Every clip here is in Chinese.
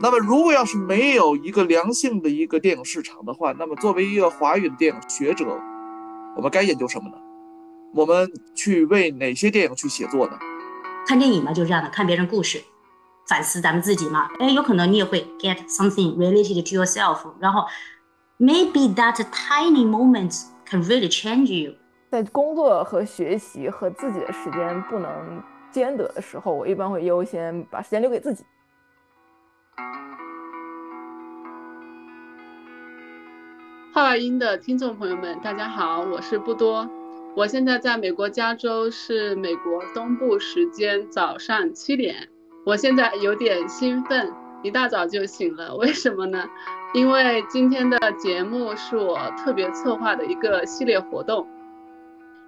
那么，如果要是没有一个良性的一个电影市场的话，那么作为一个华语的电影学者，我们该研究什么呢？我们去为哪些电影去写作呢？看电影嘛，就是这样的，看别人故事，反思咱们自己嘛。哎，有可能你也会 get something related to yourself，然后 maybe that tiny moment can really change you。在工作和学习和自己的时间不能兼得的时候，我一般会优先把时间留给自己。话外音的听众朋友们，大家好，我是不多，我现在在美国加州，是美国东部时间早上七点，我现在有点兴奋，一大早就醒了，为什么呢？因为今天的节目是我特别策划的一个系列活动，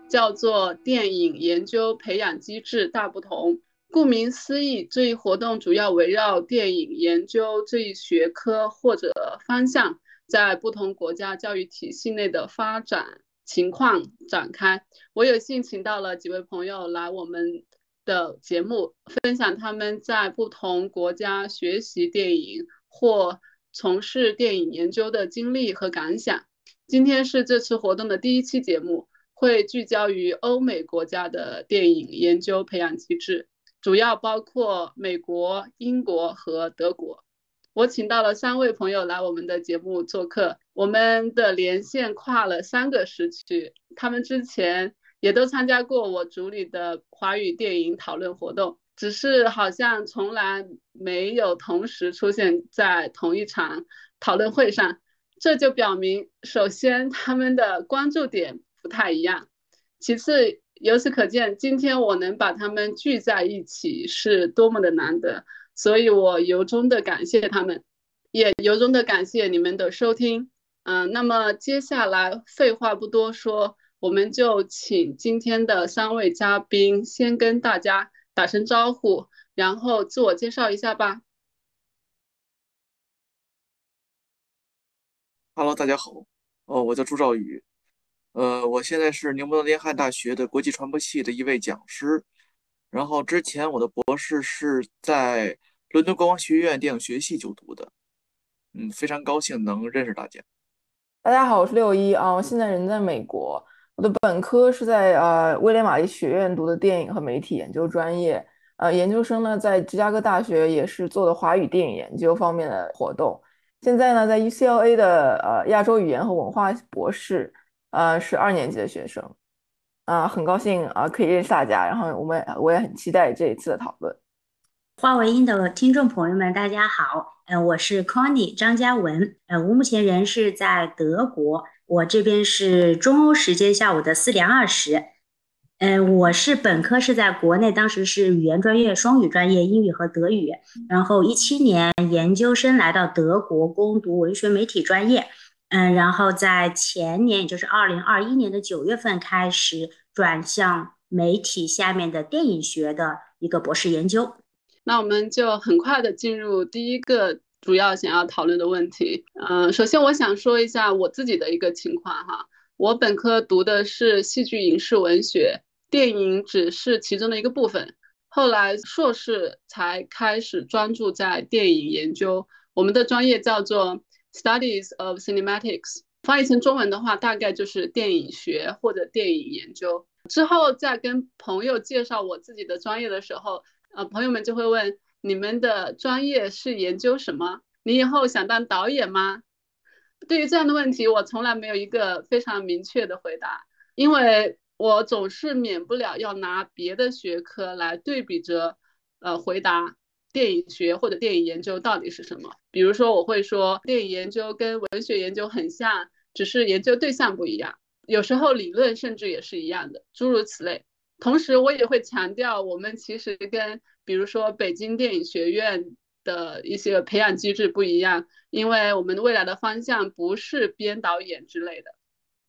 叫做电影研究培养机制大不同。顾名思义，这一活动主要围绕电影研究这一学科或者方向在不同国家教育体系内的发展情况展开。我有幸请到了几位朋友来我们的节目，分享他们在不同国家学习电影或从事电影研究的经历和感想。今天是这次活动的第一期节目，会聚焦于欧美国家的电影研究培养机制。主要包括美国、英国和德国。我请到了三位朋友来我们的节目做客，我们的连线跨了三个时区。他们之前也都参加过我组里的华语电影讨论活动，只是好像从来没有同时出现在同一场讨论会上。这就表明，首先他们的关注点不太一样，其次。由此可见，今天我能把他们聚在一起是多么的难得，所以我由衷的感谢他们，也由衷的感谢你们的收听。嗯，那么接下来废话不多说，我们就请今天的三位嘉宾先跟大家打声招呼，然后自我介绍一下吧。Hello，大家好，哦，我叫朱兆宇。呃，我现在是宁波诺丁汉大学的国际传播系的一位讲师，然后之前我的博士是在伦敦国王学院电影学系就读的，嗯，非常高兴能认识大家。大家好，我是六一啊，我现在人在美国，我的本科是在呃威廉玛丽学院读的电影和媒体研究专业，呃，研究生呢在芝加哥大学也是做的华语电影研究方面的活动，现在呢在 UCLA 的呃亚洲语言和文化博士。呃，是二年级的学生，啊，很高兴啊，可以认识大家。然后我们我也很期待这一次的讨论。华为音的听众朋友们，大家好，呃，我是 Connie 张嘉文，呃，我目前人是在德国，我这边是中欧时间下午的四点二十，嗯，我是本科是在国内，当时是语言专业双语专业，英语和德语，然后一七年研究生来到德国攻读文学媒体专业。嗯，然后在前年，也就是二零二一年的九月份开始转向媒体下面的电影学的一个博士研究。那我们就很快的进入第一个主要想要讨论的问题。嗯，首先我想说一下我自己的一个情况哈，我本科读的是戏剧影视文学，电影只是其中的一个部分。后来硕士才开始专注在电影研究，我们的专业叫做。Studies of Cinematics，翻译成中文的话，大概就是电影学或者电影研究。之后再跟朋友介绍我自己的专业的时候，呃，朋友们就会问：你们的专业是研究什么？你以后想当导演吗？对于这样的问题，我从来没有一个非常明确的回答，因为我总是免不了要拿别的学科来对比着，呃，回答。电影学或者电影研究到底是什么？比如说，我会说电影研究跟文学研究很像，只是研究对象不一样。有时候理论甚至也是一样的，诸如此类。同时，我也会强调，我们其实跟比如说北京电影学院的一些培养机制不一样，因为我们未来的方向不是编导演之类的。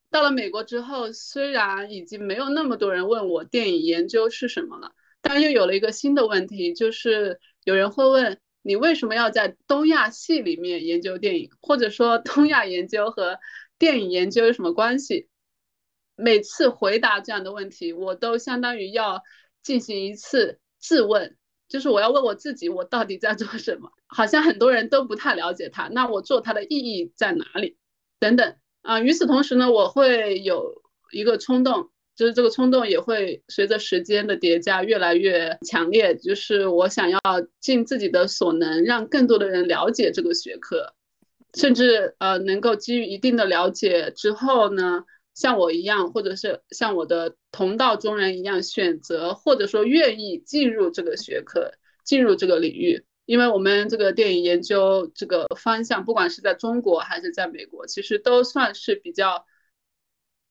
到了美国之后，虽然已经没有那么多人问我电影研究是什么了，但又有了一个新的问题，就是。有人会问你为什么要在东亚系里面研究电影，或者说东亚研究和电影研究有什么关系？每次回答这样的问题，我都相当于要进行一次自问，就是我要问我自己，我到底在做什么？好像很多人都不太了解它，那我做它的意义在哪里？等等啊。与此同时呢，我会有一个冲动，就是这个冲动也会随着时间的叠加越来越强烈，就是我想要尽自己的所能，让更多的人了解这个学科，甚至呃能够基于一定的了解之后呢。像我一样，或者是像我的同道中人一样，选择或者说愿意进入这个学科，进入这个领域，因为我们这个电影研究这个方向，不管是在中国还是在美国，其实都算是比较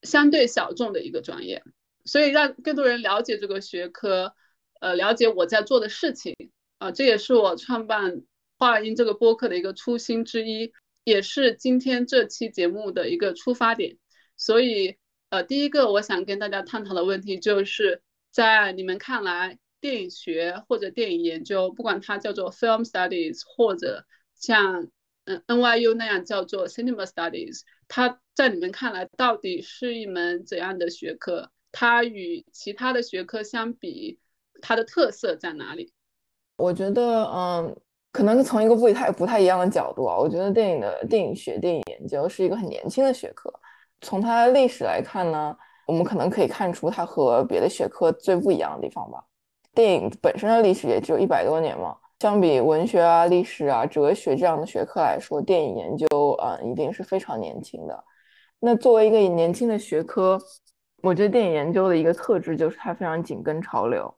相对小众的一个专业，所以让更多人了解这个学科，呃，了解我在做的事情，啊，这也是我创办话音这个播客的一个初心之一，也是今天这期节目的一个出发点。所以，呃，第一个我想跟大家探讨的问题，就是在你们看来，电影学或者电影研究，不管它叫做 film studies，或者像嗯 NYU 那样叫做 cinema studies，它在你们看来到底是一门怎样的学科？它与其他的学科相比，它的特色在哪里？我觉得，嗯，可能是从一个不太不太一样的角度啊，我觉得电影的电影学、电影研究是一个很年轻的学科。从它的历史来看呢，我们可能可以看出它和别的学科最不一样的地方吧。电影本身的历史也只有一百多年嘛，相比文学啊、历史啊、哲学这样的学科来说，电影研究嗯一定是非常年轻的。那作为一个年轻的学科，我觉得电影研究的一个特质就是它非常紧跟潮流，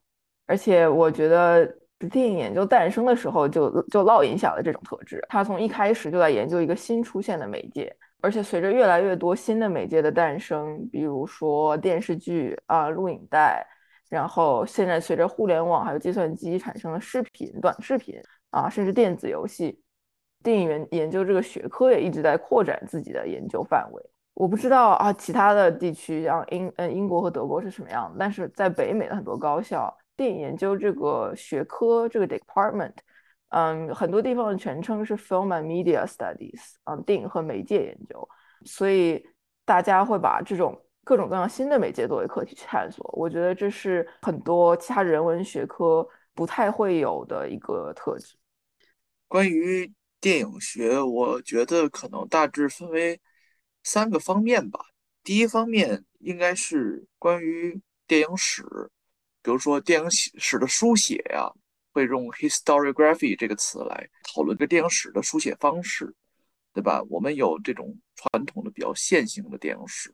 而且我觉得电影研究诞生的时候就就烙印下了这种特质，它从一开始就在研究一个新出现的媒介。而且随着越来越多新的媒介的诞生，比如说电视剧啊、录影带，然后现在随着互联网还有计算机产生了视频、短视频啊，甚至电子游戏，电影研研究这个学科也一直在扩展自己的研究范围。我不知道啊，其他的地区像英呃英国和德国是什么样，但是在北美的很多高校，电影研究这个学科这个 department。嗯，很多地方的全称是 Film and Media Studies，嗯，电影和媒介研究，所以大家会把这种各种各样新的媒介作为课题去探索。我觉得这是很多其他人文学科不太会有的一个特质。关于电影学，我觉得可能大致分为三个方面吧。第一方面应该是关于电影史，比如说电影史的书写呀。会用 historiography 这个词来讨论这电影史的书写方式，对吧？我们有这种传统的比较线性的电影史，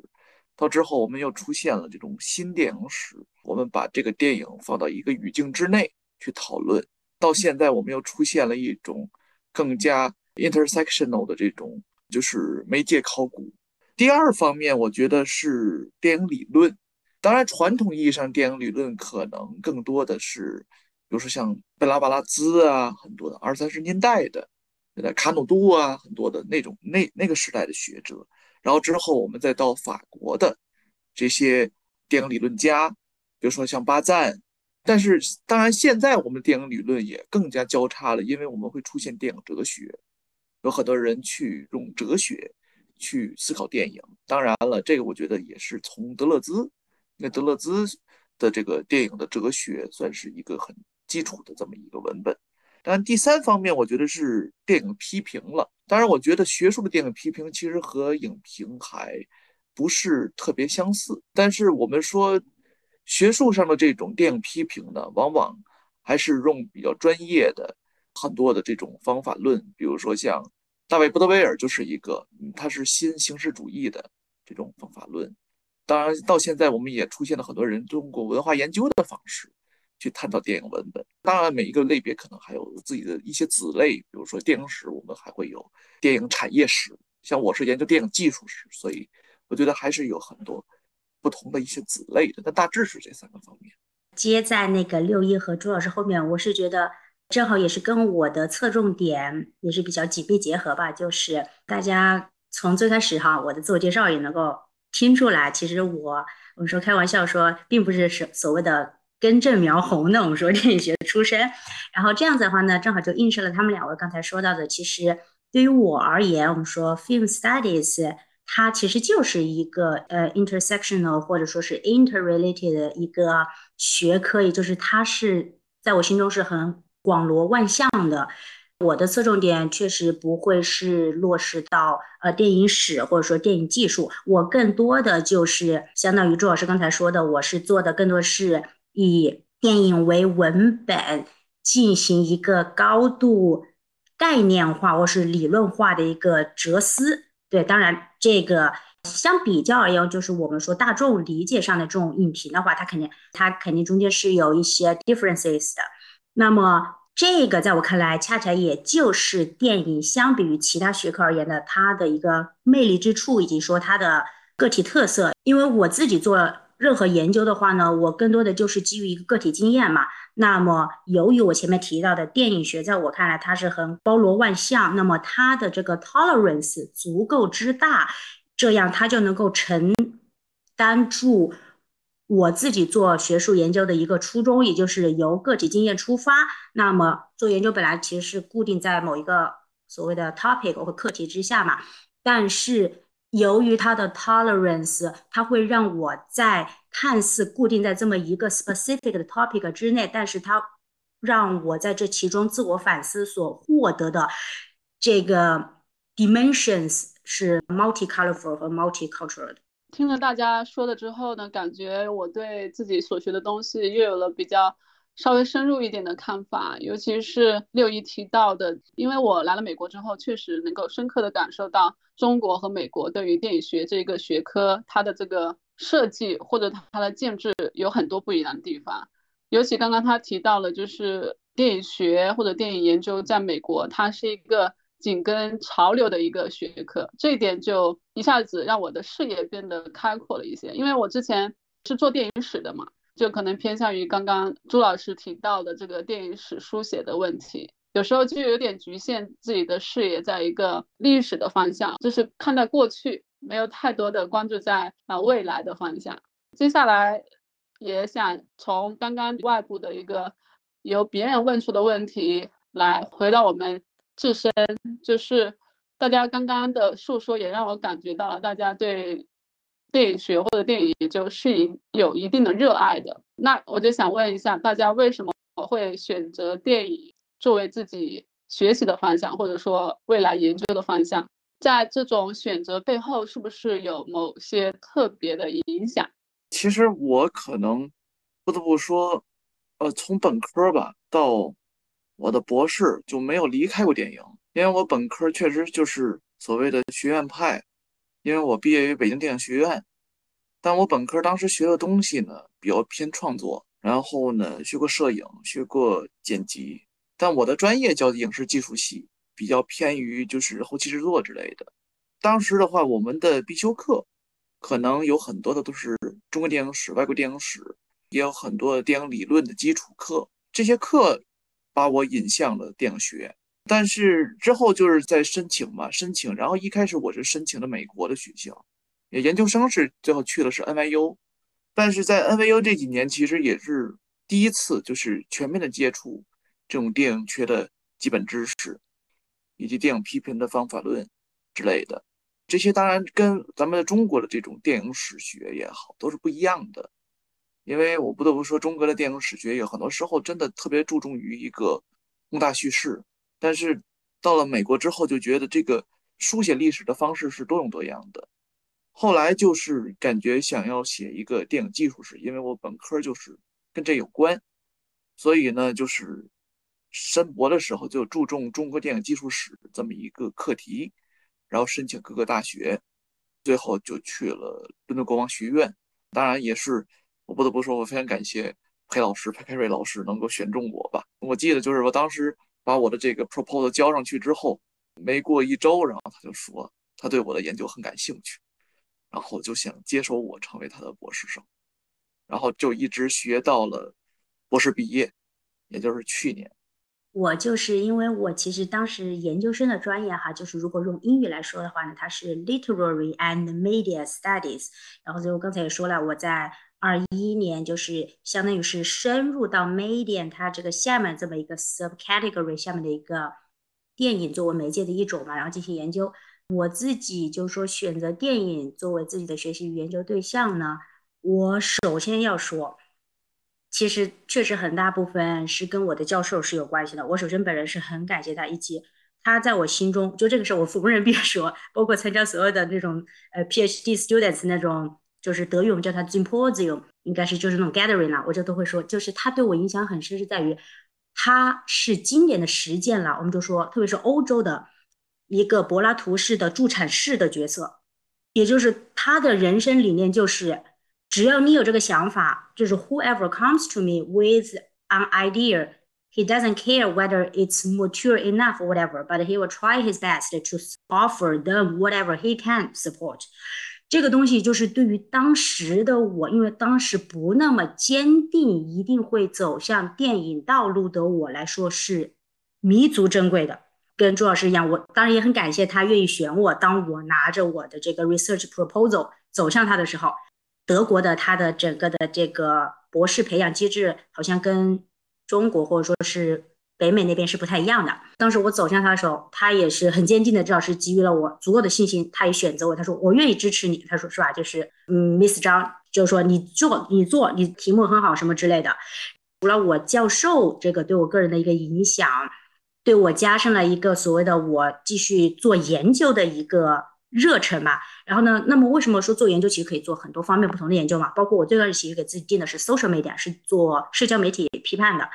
到之后我们又出现了这种新电影史，我们把这个电影放到一个语境之内去讨论。到现在我们又出现了一种更加 intersectional 的这种就是媒介考古。第二方面，我觉得是电影理论。当然，传统意义上电影理论可能更多的是。比如说像贝拉巴拉兹啊，很多的二三十年代的，对卡努杜啊，很多的那种那那个时代的学者，然后之后我们再到法国的这些电影理论家，比如说像巴赞，但是当然现在我们的电影理论也更加交叉了，因为我们会出现电影哲学，有很多人去用哲学去思考电影。当然了，这个我觉得也是从德勒兹，那德勒兹的这个电影的哲学算是一个很。基础的这么一个文本，当然第三方面，我觉得是电影批评了。当然，我觉得学术的电影批评其实和影评还不是特别相似。但是我们说学术上的这种电影批评呢，往往还是用比较专业的很多的这种方法论，比如说像大卫·布德威尔就是一个，他是新形式主义的这种方法论。当然，到现在我们也出现了很多人通过文化研究的方式。去探讨电影文本，当然每一个类别可能还有自己的一些子类，比如说电影史，我们还会有电影产业史，像我是研究电影技术史，所以我觉得还是有很多不同的一些子类的。但大致是这三个方面。接在那个六一和朱老师后面，我是觉得正好也是跟我的侧重点也是比较紧密结合吧，就是大家从最开始哈，我的自我介绍也能够听出来，其实我我们说开玩笑说，并不是是所谓的。根正苗红的，我们说电影学出身，然后这样子的话呢，正好就映射了他们两位刚才说到的。其实对于我而言，我们说 film studies 它其实就是一个呃 intersectional 或者说是 interrelated 的一个学科，也就是它是在我心中是很广罗万象的。我的侧重点确实不会是落实到呃电影史或者说电影技术，我更多的就是相当于朱老师刚才说的，我是做的更多是以电影为文本进行一个高度概念化或是理论化的一个哲思。对，当然这个相比较而言，就是我们说大众理解上的这种影评的话，它肯定它肯定中间是有一些 differences 的。那么。这个在我看来，恰恰也就是电影相比于其他学科而言的它的一个魅力之处，以及说它的个体特色。因为我自己做任何研究的话呢，我更多的就是基于一个个体经验嘛。那么，由于我前面提到的电影学，在我看来它是很包罗万象，那么它的这个 tolerance 足够之大，这样它就能够承担住。我自己做学术研究的一个初衷，也就是由个体经验出发。那么做研究本来其实是固定在某一个所谓的 topic 或课题之下嘛。但是由于它的 tolerance，它会让我在看似固定在这么一个 specific 的 topic 之内，但是它让我在这其中自我反思所获得的这个 dimensions 是 multi-colorful 和 multi-cultural 的。听了大家说的之后呢，感觉我对自己所学的东西又有了比较稍微深入一点的看法。尤其是六一提到的，因为我来了美国之后，确实能够深刻的感受到中国和美国对于电影学这个学科它的这个设计或者它的建制有很多不一样的地方。尤其刚刚他提到了，就是电影学或者电影研究在美国，它是一个。紧跟潮流的一个学科，这一点就一下子让我的视野变得开阔了一些。因为我之前是做电影史的嘛，就可能偏向于刚刚朱老师提到的这个电影史书写的问题，有时候就有点局限自己的视野在一个历史的方向，就是看待过去，没有太多的关注在啊未来的方向。接下来也想从刚刚外部的一个由别人问出的问题来回到我们。自身就是大家刚刚的诉说，也让我感觉到了大家对电影学或者电影研究是有一定的热爱的。那我就想问一下，大家为什么会选择电影作为自己学习的方向，或者说未来研究的方向？在这种选择背后，是不是有某些特别的影响？其实我可能不得不说，呃，从本科吧到。我的博士就没有离开过电影，因为我本科确实就是所谓的学院派，因为我毕业于北京电影学院，但我本科当时学的东西呢比较偏创作，然后呢学过摄影，学过剪辑，但我的专业叫影视技术系，比较偏于就是后期制作之类的。当时的话，我们的必修课可能有很多的都是中国电影史、外国电影史，也有很多电影理论的基础课，这些课。把我引向了电影学院，但是之后就是在申请嘛，申请，然后一开始我是申请的美国的学校，研究生是最后去的是 NYU，但是在 NYU 这几年其实也是第一次就是全面的接触这种电影学的基本知识，以及电影批评的方法论之类的，这些当然跟咱们中国的这种电影史学也好都是不一样的。因为我不得不说，中国的电影史学有很多时候真的特别注重于一个宏大叙事，但是到了美国之后，就觉得这个书写历史的方式是多种多样的。后来就是感觉想要写一个电影技术史，因为我本科就是跟这有关，所以呢，就是申博的时候就注重中国电影技术史这么一个课题，然后申请各个大学，最后就去了伦敦国王学院，当然也是。我不得不说，我非常感谢裴老师、裴开瑞老师能够选中我吧。我记得就是我当时把我的这个 proposal 交上去之后，没过一周，然后他就说他对我的研究很感兴趣，然后就想接收我成为他的博士生，然后就一直学到了博士毕业，也就是去年。我就是因为我其实当时研究生的专业哈，就是如果用英语来说的话呢，它是 literary and media studies。然后就刚才也说了，我在二一年就是相当于是深入到 media 它这个下面这么一个 subcategory 下面的一个电影作为媒介的一种嘛，然后进行研究。我自己就说选择电影作为自己的学习与研究对象呢，我首先要说。其实确实很大部分是跟我的教授是有关系的。我首先本人是很感谢他，以及他在我心中，就这个事我否认别说，包括参加所有的那种呃 PhD students 那种，就是德语我们叫它 symposium，应该是就是那种 gathering 啦，我就都会说，就是他对我影响很深，是在于他是经典的实践了。我们就说，特别是欧洲的一个柏拉图式的助产士的角色，也就是他的人生理念就是。只要你有这个想法，就是 whoever comes to me with an idea, he doesn't care whether it's mature enough or whatever, but he will try his best to offer them whatever he can support。 这个东西就是对于当时的我，因为当时不那么坚定，一定会走向电影道路的我来说是弥足珍贵的。跟朱老师一样，我当然也很感谢他愿意选我。当我拿着我的这个 research proposal 走向他的时候。德国的它的整个的这个博士培养机制好像跟中国或者说是北美那边是不太一样的。当时我走向他的时候，他也是很坚定的，至少是给予了我足够的信心。他也选择我，他说我愿意支持你。他说是吧？就是嗯，Miss 张就是说你做你做你题目很好什么之类的。除了我教授这个对我个人的一个影响，对我加上了一个所谓的我继续做研究的一个。热忱嘛，然后呢？那么为什么说做研究其实可以做很多方面不同的研究嘛？包括我最开始其实给自己定的是 social media，是做社交媒体批判的。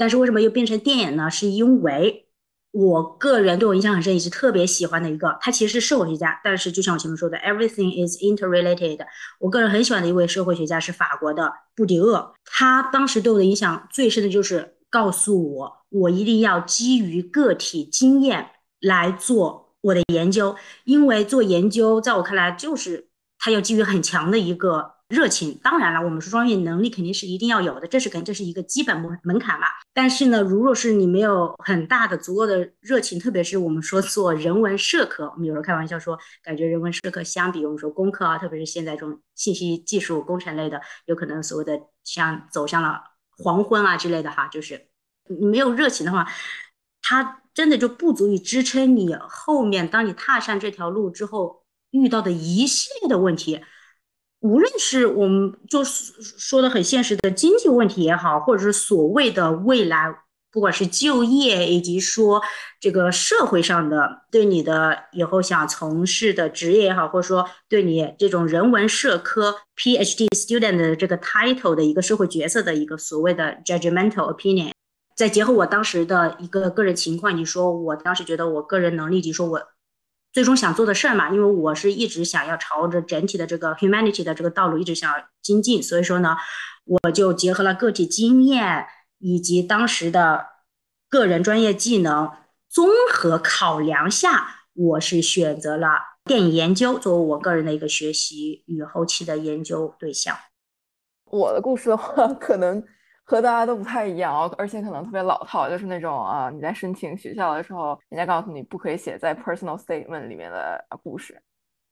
但是为什么又变成电影呢？是因为我个人对我印象很深，也是特别喜欢的一个，他其实是社会学家。但是就像我前面说的，everything is interrelated。我个人很喜欢的一位社会学家是法国的布迪厄，他当时对我的影响最深的就是告诉我，我一定要基于个体经验来做。我的研究，因为做研究，在我看来，就是它要基于很强的一个热情。当然了，我们说专业能力肯定是一定要有的，这是肯这是一个基本门门槛嘛。但是呢，如果是你没有很大的足够的热情，特别是我们说做人文社科，我们有时候开玩笑说，感觉人文社科相比我们说工科啊，特别是现在这种信息技术工程类的，有可能所谓的像走向了黄昏啊之类的哈，就是你没有热情的话，它。真的就不足以支撑你后面，当你踏上这条路之后遇到的一系列的问题，无论是我们就是说的很现实的经济问题也好，或者是所谓的未来，不管是就业以及说这个社会上的对你的以后想从事的职业也好，或者说对你这种人文社科 PhD student 的这个 title 的一个社会角色的一个所谓的 judgmental opinion。再结合我当时的一个个人情况，你说我当时觉得我个人能力，以及说我最终想做的事儿嘛，因为我是一直想要朝着整体的这个 humanity 的这个道路一直想要精进，所以说呢，我就结合了个体经验以及当时的个人专业技能综合考量下，我是选择了电影研究作为我个人的一个学习与后期的研究对象。我的故事的话，可能。和大家都不太一样，而且可能特别老套，就是那种啊，你在申请学校的时候，人家告诉你不可以写在 personal statement 里面的故事。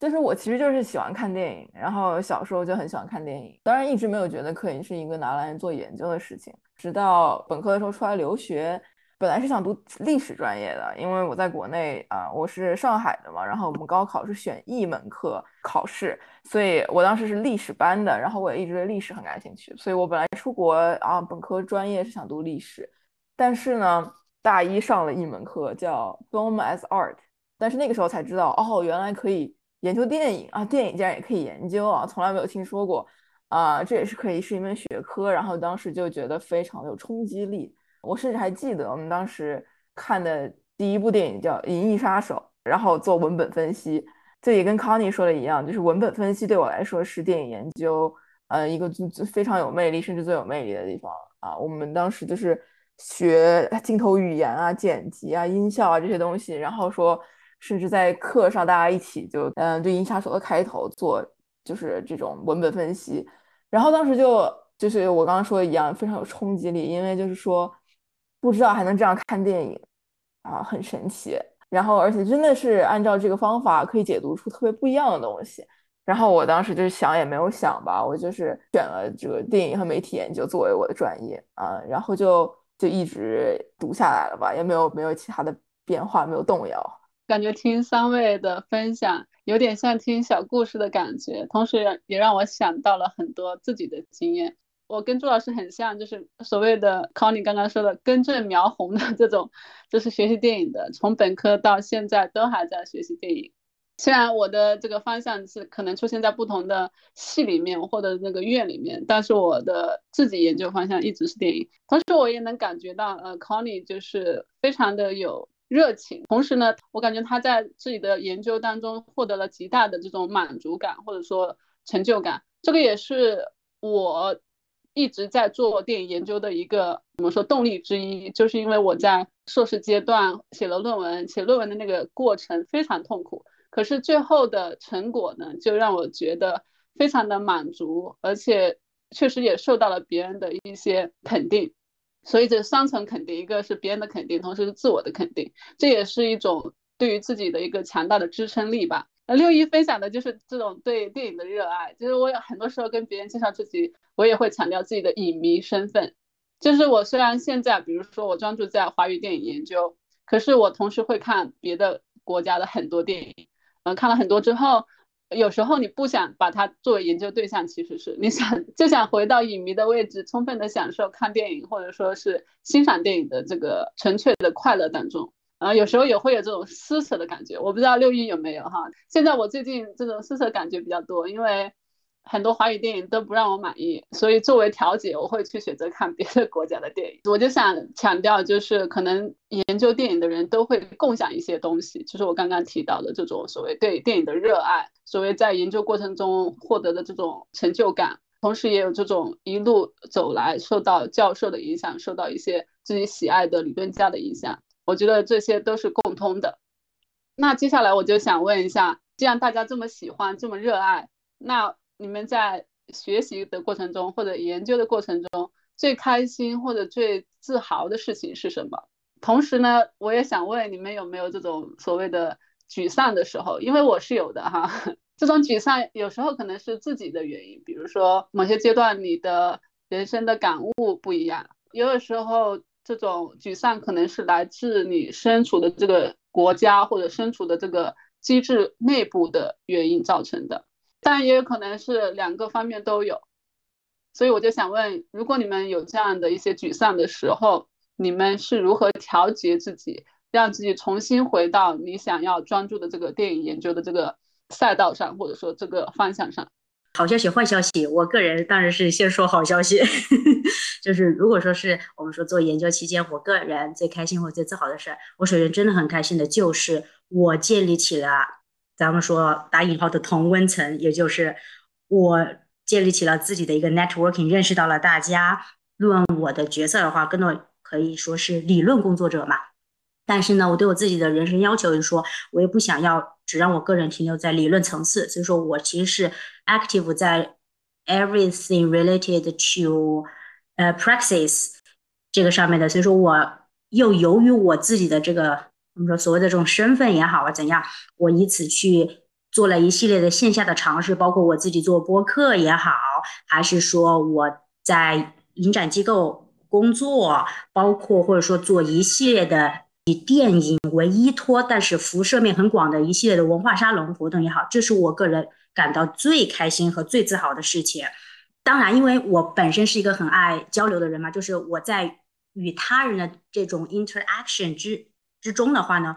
就是我其实就是喜欢看电影，然后小时候就很喜欢看电影，当然一直没有觉得可以是一个拿来做研究的事情，直到本科的时候出来留学。本来是想读历史专业的，因为我在国内啊，我是上海的嘛，然后我们高考是选一门课考试，所以我当时是历史班的，然后我也一直对历史很感兴趣，所以我本来出国啊，本科专业是想读历史，但是呢，大一上了一门课叫 Film as Art，但是那个时候才知道，哦，原来可以研究电影啊，电影竟然也可以研究啊，从来没有听说过啊，这也是可以是一门学科，然后当时就觉得非常有冲击力。我甚至还记得我们当时看的第一部电影叫《银翼杀手》，然后做文本分析，这也跟康妮说的一样，就是文本分析对我来说是电影研究呃一个非常有魅力，甚至最有魅力的地方啊。我们当时就是学镜头语言啊、剪辑啊、音效啊这些东西，然后说甚至在课上大家一起就嗯对《银翼杀手》的开头做就是这种文本分析，然后当时就就是我刚刚说的一样，非常有冲击力，因为就是说。不知道还能这样看电影啊，很神奇。然后，而且真的是按照这个方法可以解读出特别不一样的东西。然后我当时就是想也没有想吧，我就是选了这个电影和媒体研究作为我的专业啊，然后就就一直读下来了吧，也没有没有其他的变化，没有动摇。感觉听三位的分享有点像听小故事的感觉，同时也让我想到了很多自己的经验。我跟朱老师很像，就是所谓的 Connie 刚刚说的根正苗红的这种，就是学习电影的，从本科到现在都还在学习电影。虽然我的这个方向是可能出现在不同的系里面或者那个院里面，但是我的自己研究方向一直是电影。同时，我也能感觉到，呃，Connie 就是非常的有热情。同时呢，我感觉他在自己的研究当中获得了极大的这种满足感或者说成就感。这个也是我一直在做电影研究的一个怎么说动力之一，就是因为我在硕士阶段写了论文，写论文的那个过程非常痛苦。可是最后的成果呢，就让我觉得非常的满足，而且确实也受到了别人的一些肯定，所以这双层肯定，一个是别人的肯定，同时是自我的肯定，这也是一种对于自己的一个强大的支撑力吧。呃，六一分享的就是这种对电影的热爱，就是我有很多时候跟别人介绍自己，我也会强调自己的影迷身份，就是我虽然现在比如说我专注在华语电影研究，可是我同时会看别的国家的很多电影。嗯，看了很多之后，有时候你不想把它作为研究对象，其实是你想就想回到影迷的位置，充分的享受看电影或者说是欣赏电影的这个纯粹的快乐当中。啊，有时候也会有这种撕扯的感觉，我不知道六一有没有哈。现在我最近这种撕扯感觉比较多，因为。很多华语电影都不让我满意，所以作为调节，我会去选择看别的国家的电影。我就想强调，就是可能研究电影的人都会共享一些东西，就是我刚刚提到的这种所谓对电影的热爱，所谓在研究过程中获得的这种成就感，同时也有这种一路走来受到教授的影响，受到一些自己喜爱的理论家的影响。我觉得这些都是共通的。那接下来我就想问一下，既然大家这么喜欢，这么热爱，那你们在学习的过程中或者研究的过程中，最开心或者最自豪的事情是什么？同时呢，我也想问你们有没有这种所谓的沮丧的时候？因为我是有的哈。这种沮丧有时候可能是自己的原因，比如说某些阶段你的人生的感悟不一样，有的时候这种沮丧可能是来自你身处的这个国家或者身处的这个机制内部的原因造成的。但也有可能是两个方面都有，所以我就想问，如果你们有这样的一些沮丧的时候，你们是如何调节自己，让自己重新回到你想要专注的这个电影研究的这个赛道上，或者说这个方向上？好消息、坏消息，我个人当然是先说好消息，就是如果说是我们说做研究期间，我个人最开心或最自豪的事，我首先真的很开心的就是我建立起了。咱们说打引号的同温层，也就是我建立起了自己的一个 networking，认识到了大家。论我的角色的话，更多可以说是理论工作者嘛。但是呢，我对我自己的人生要求就是说，我也不想要只让我个人停留在理论层次。所以说我其实是 active 在 everything related to 呃 praxis 这个上面的。所以说我又由于我自己的这个。我们说所谓的这种身份也好啊，怎样？我以此去做了一系列的线下的尝试，包括我自己做播客也好，还是说我在影展机构工作，包括或者说做一系列的以电影为依托，但是辐射面很广的一系列的文化沙龙活动也好，这是我个人感到最开心和最自豪的事情。当然，因为我本身是一个很爱交流的人嘛，就是我在与他人的这种 interaction 之。之中的话呢，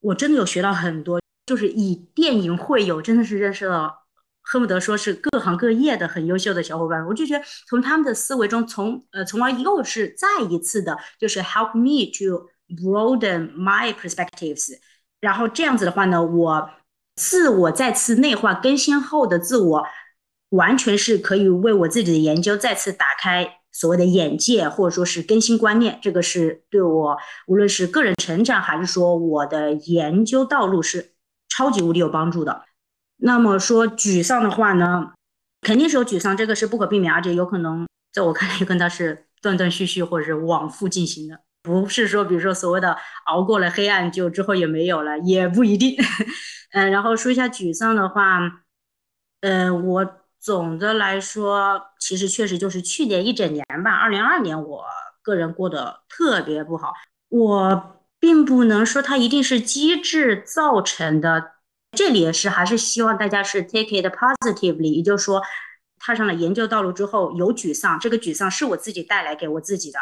我真的有学到很多，就是以电影会友，真的是认识了恨不得说是各行各业的很优秀的小伙伴。我就觉得从他们的思维中，从呃，从而又是再一次的，就是 help me to broaden my perspectives。然后这样子的话呢，我自我再次内化更新后的自我，完全是可以为我自己的研究再次打开。所谓的眼界，或者说是更新观念，这个是对我无论是个人成长，还是说我的研究道路是超级无敌有帮助的。那么说沮丧的话呢，肯定是有沮丧，这个是不可避免，而且有可能在我看来跟它是断断续续或者是往复进行的，不是说比如说所谓的熬过了黑暗就之后也没有了，也不一定。嗯，然后说一下沮丧的话，嗯，我。总的来说，其实确实就是去年一整年吧。二零二二年，我个人过得特别不好。我并不能说它一定是机制造成的，这里也是还是希望大家是 take it positively，也就是说，踏上了研究道路之后有沮丧，这个沮丧是我自己带来给我自己的。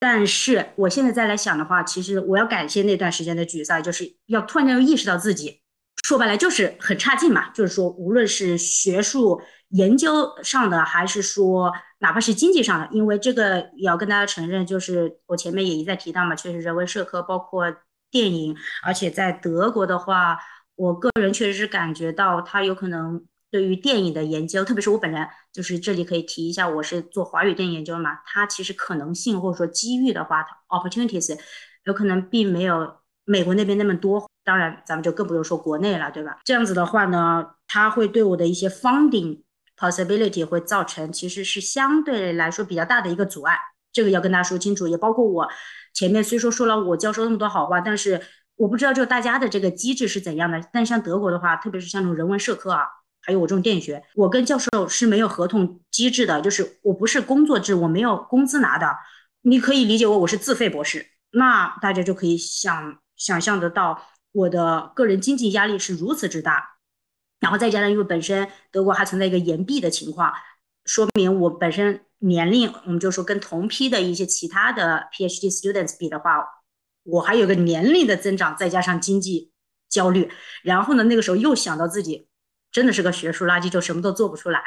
但是我现在再来想的话，其实我要感谢那段时间的沮丧，就是要突然间又意识到自己，说白了就是很差劲嘛。就是说，无论是学术研究上的，还是说哪怕是经济上的，因为这个也要跟大家承认，就是我前面也一再提到嘛，确实人文社科包括电影，而且在德国的话，我个人确实是感觉到它有可能。对于电影的研究，特别是我本人，就是这里可以提一下，我是做华语电影研究的嘛，它其实可能性或者说机遇的话，opportunities 有可能并没有美国那边那么多。当然，咱们就更不用说国内了，对吧？这样子的话呢，它会对我的一些 funding possibility 会造成其实是相对来说比较大的一个阻碍。这个要跟大家说清楚，也包括我前面虽说说了我教授那么多好话，但是我不知道就大家的这个机制是怎样的。但像德国的话，特别是像这种人文社科啊。还有我这种电影学，我跟教授是没有合同机制的，就是我不是工作制，我没有工资拿的。你可以理解为我是自费博士，那大家就可以想想象得到我的个人经济压力是如此之大。然后再加上因为本身德国还存在一个延毕的情况，说明我本身年龄，我们就说跟同批的一些其他的 PhD students 比的话，我还有个年龄的增长，再加上经济焦虑，然后呢，那个时候又想到自己。真的是个学术垃圾，就什么都做不出来。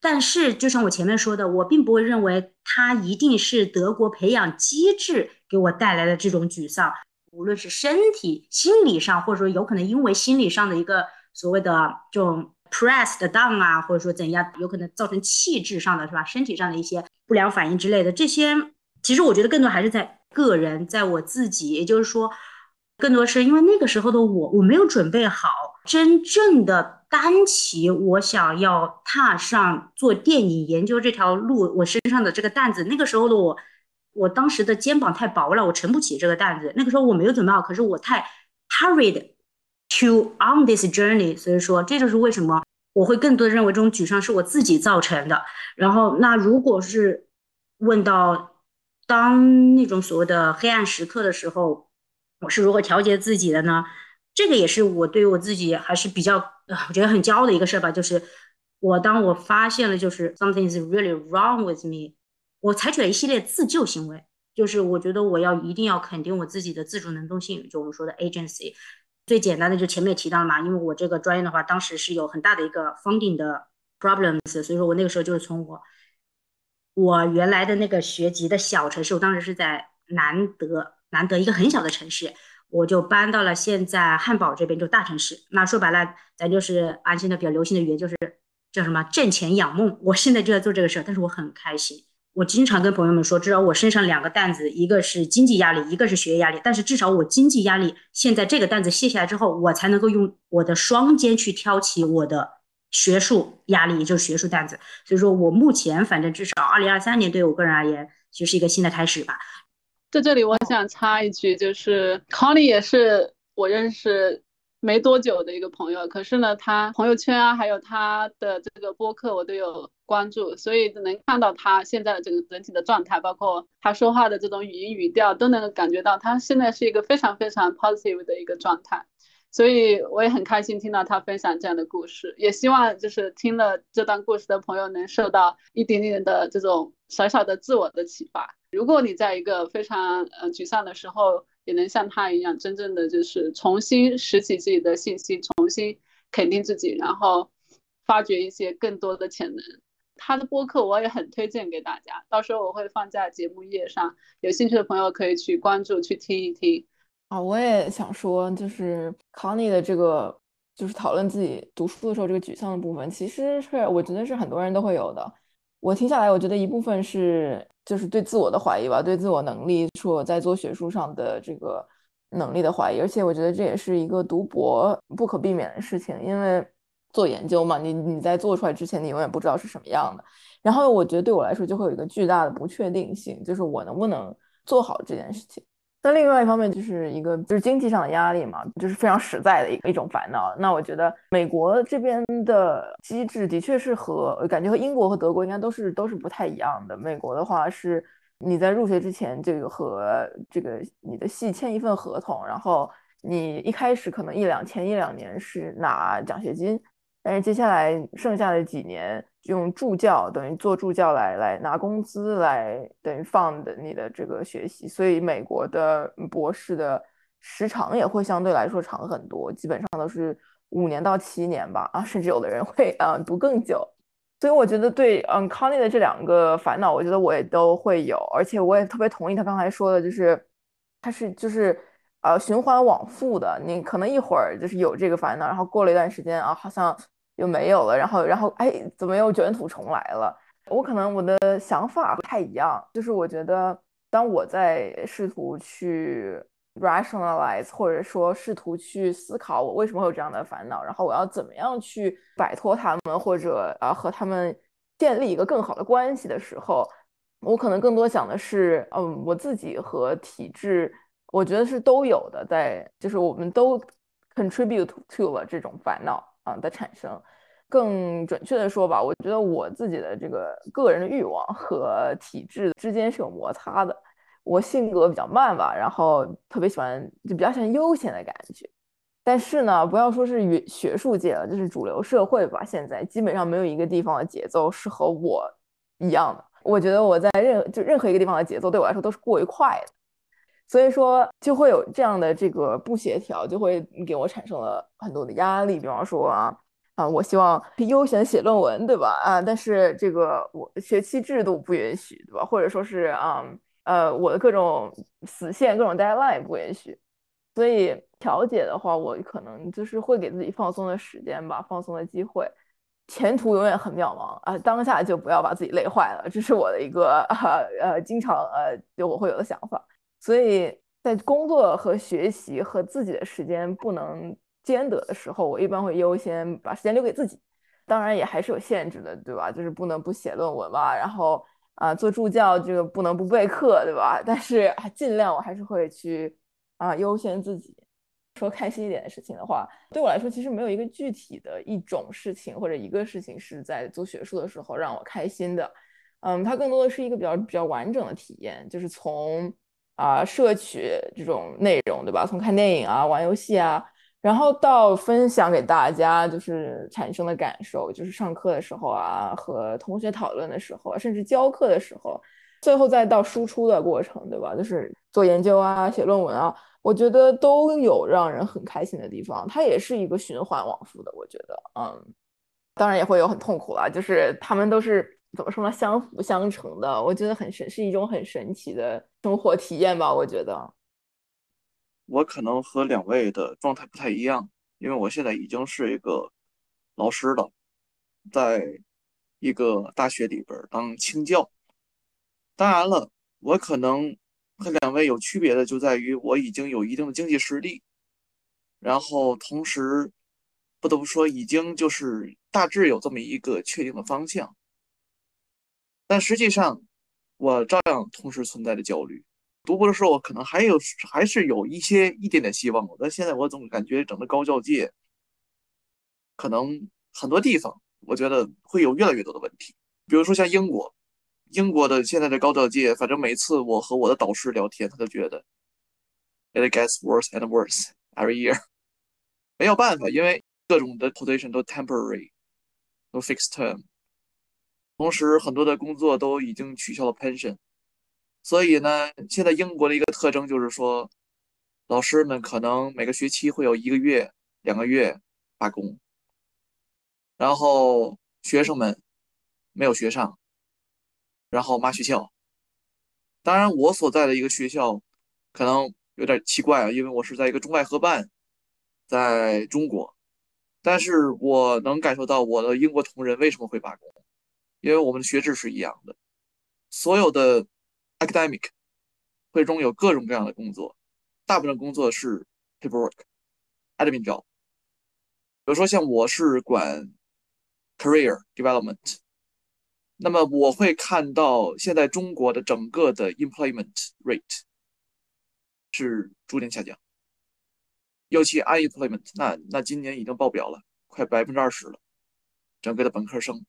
但是，就像我前面说的，我并不会认为它一定是德国培养机制给我带来的这种沮丧。无论是身体、心理上，或者说有可能因为心理上的一个所谓的这种 pressed down 啊，或者说怎样，有可能造成气质上的是吧？身体上的一些不良反应之类的，这些其实我觉得更多还是在个人，在我自己，也就是说，更多是因为那个时候的我，我没有准备好真正的。担起我想要踏上做电影研究这条路，我身上的这个担子，那个时候的我，我当时的肩膀太薄了，我承不起这个担子。那个时候我没有准备好，可是我太 hurried to on this journey，所以说这就是为什么我会更多的认为这种沮丧是我自己造成的。然后，那如果是问到当那种所谓的黑暗时刻的时候，我是如何调节自己的呢？这个也是我对于我自己还是比较，我觉得很骄傲的一个事儿吧。就是我当我发现了就是 something is really wrong with me，我采取了一系列自救行为。就是我觉得我要一定要肯定我自己的自主能动性，就我们说的 agency。最简单的就前面也提到了嘛，因为我这个专业的话，当时是有很大的一个 funding 的 problems，所以说我那个时候就是从我我原来的那个学籍的小城市，我当时是在南德，南德一个很小的城市。我就搬到了现在汉堡这边，就大城市。那说白了，咱就是安现在比较流行的语言，就是叫什么“挣钱养梦”。我现在就在做这个事儿，但是我很开心。我经常跟朋友们说，至少我身上两个担子，一个是经济压力，一个是学业压力。但是至少我经济压力现在这个担子卸下来之后，我才能够用我的双肩去挑起我的学术压力，也就是学术担子。所以说我目前反正至少二零二三年对我个人而言，其实是一个新的开始吧。在这里，我想插一句，就是 Connie 也是我认识没多久的一个朋友，可是呢，他朋友圈啊，还有他的这个播客，我都有关注，所以能看到他现在的这个整体的状态，包括他说话的这种语音语调，都能感觉到他现在是一个非常非常 positive 的一个状态。所以我也很开心听到他分享这样的故事，也希望就是听了这段故事的朋友能受到一点点的这种小小的自我的启发。如果你在一个非常呃沮丧的时候，也能像他一样，真正的就是重新拾起自己的信心，重新肯定自己，然后发掘一些更多的潜能。他的播客我也很推荐给大家，到时候我会放在节目页上，有兴趣的朋友可以去关注去听一听。啊，我也想说，就是 Connie 的这个，就是讨论自己读书的时候这个沮丧的部分，其实是我觉得是很多人都会有的。我听下来，我觉得一部分是就是对自我的怀疑吧，对自我能力，说我在做学术上的这个能力的怀疑，而且我觉得这也是一个读博不可避免的事情，因为做研究嘛，你你在做出来之前，你永远不知道是什么样的。然后我觉得对我来说就会有一个巨大的不确定性，就是我能不能做好这件事情。那另外一方面就是一个就是经济上的压力嘛，就是非常实在的一一种烦恼。那我觉得美国这边的机制的确是和感觉和英国和德国应该都是都是不太一样的。美国的话是你在入学之前这个和这个你的系签一份合同，然后你一开始可能一两前一两年是拿奖学金，但是接下来剩下的几年，用助教等于做助教来来拿工资，来等于放的你的这个学习，所以美国的博士的时长也会相对来说长很多，基本上都是五年到七年吧，啊，甚至有的人会啊读更久。所以我觉得对，嗯，Connie 的这两个烦恼，我觉得我也都会有，而且我也特别同意他刚才说的，就是他是就是呃循环往复的，你可能一会儿就是有这个烦恼，然后过了一段时间啊，好像。又没有了，然后，然后，哎，怎么又卷土重来了？我可能我的想法不太一样，就是我觉得，当我在试图去 rationalize，或者说试图去思考我为什么会有这样的烦恼，然后我要怎么样去摆脱他们，或者啊和他们建立一个更好的关系的时候，我可能更多想的是，嗯，我自己和体质，我觉得是都有的，在就是我们都 contribute to 了这种烦恼。啊的产生，更准确的说吧，我觉得我自己的这个个人的欲望和体质之间是有摩擦的。我性格比较慢吧，然后特别喜欢就比较喜欢悠闲的感觉。但是呢，不要说是学学术界了，就是主流社会吧，现在基本上没有一个地方的节奏是和我一样的。我觉得我在任就任何一个地方的节奏对我来说都是过于快的。所以说就会有这样的这个不协调，就会给我产生了很多的压力。比方说啊啊，我希望悠闲写论文，对吧？啊，但是这个我学期制度不允许，对吧？或者说是啊呃，我的各种死线、各种 deadline 不允许。所以调解的话，我可能就是会给自己放松的时间吧，放松的机会。前途永远很渺茫啊，当下就不要把自己累坏了，这是我的一个呃呃经常呃就我会有的想法。所以在工作和学习和自己的时间不能兼得的时候，我一般会优先把时间留给自己。当然也还是有限制的，对吧？就是不能不写论文吧，然后啊做助教这个不能不备课，对吧？但是尽量我还是会去啊优先自己。说开心一点的事情的话，对我来说其实没有一个具体的一种事情或者一个事情是在做学术的时候让我开心的。嗯，它更多的是一个比较比较完整的体验，就是从。啊，摄取这种内容，对吧？从看电影啊、玩游戏啊，然后到分享给大家，就是产生的感受，就是上课的时候啊，和同学讨论的时候，甚至教课的时候，最后再到输出的过程，对吧？就是做研究啊、写论文啊，我觉得都有让人很开心的地方。它也是一个循环往复的，我觉得，嗯，当然也会有很痛苦啦，就是他们都是。怎么说呢？相辅相成的，我觉得很神，是一种很神奇的生活体验吧。我觉得，我可能和两位的状态不太一样，因为我现在已经是一个老师了，在一个大学里边当清教。当然了，我可能和两位有区别的就在于我已经有一定的经济实力，然后同时不得不说，已经就是大致有这么一个确定的方向。但实际上，我照样同时存在着焦虑。读博的时候，我可能还有还是有一些一点点希望。但现在我总感觉整个高教界，可能很多地方，我觉得会有越来越多的问题。比如说像英国，英国的现在的高教界，反正每次我和我的导师聊天，他都觉得 it gets worse and worse every year。没有办法，因为各种的 position 都 temporary，都 fixed term。同时，很多的工作都已经取消了 pension，所以呢，现在英国的一个特征就是说，老师们可能每个学期会有一个月、两个月罢工，然后学生们没有学上，然后骂学校。当然，我所在的一个学校可能有点奇怪啊，因为我是在一个中外合办，在中国，但是我能感受到我的英国同仁为什么会罢工。因为我们的学制是一样的，所有的 academic 会中有各种各样的工作，大部分工作是 paperwork，admin job。比如说像我是管 career development，那么我会看到现在中国的整个的 employment rate 是逐年下降，尤其 unemployment，那那今年已经爆表了，快百分之二十了，整个的本科生。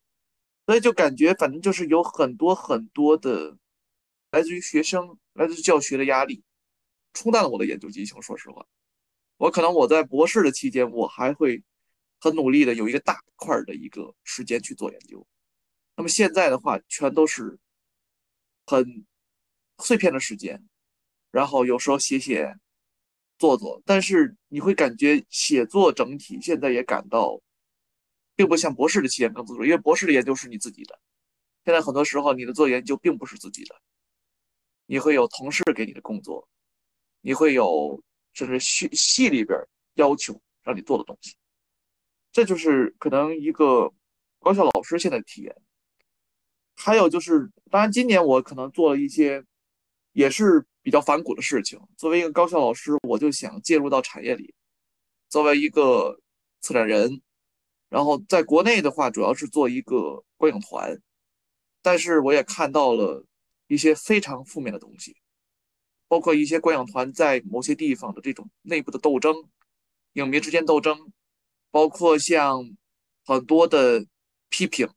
所以就感觉，反正就是有很多很多的来自于学生、来自于教学的压力，冲淡了我的研究激情。说实话，我可能我在博士的期间，我还会很努力的有一个大块的一个时间去做研究。那么现在的话，全都是很碎片的时间，然后有时候写写、做做，但是你会感觉写作整体现在也感到，并不像博士的期间更自主，因为博士的研究是你自己的。现在很多时候，你的做研究并不是自己的，你会有同事给你的工作，你会有甚至系系里边要求让你做的东西，这就是可能一个高校老师现在体验。还有就是，当然今年我可能做了一些也是比较反骨的事情。作为一个高校老师，我就想介入到产业里，作为一个策展人，然后在国内的话，主要是做一个观影团。但是我也看到了一些非常负面的东西，包括一些观影团在某些地方的这种内部的斗争、影迷之间斗争，包括像很多的批评，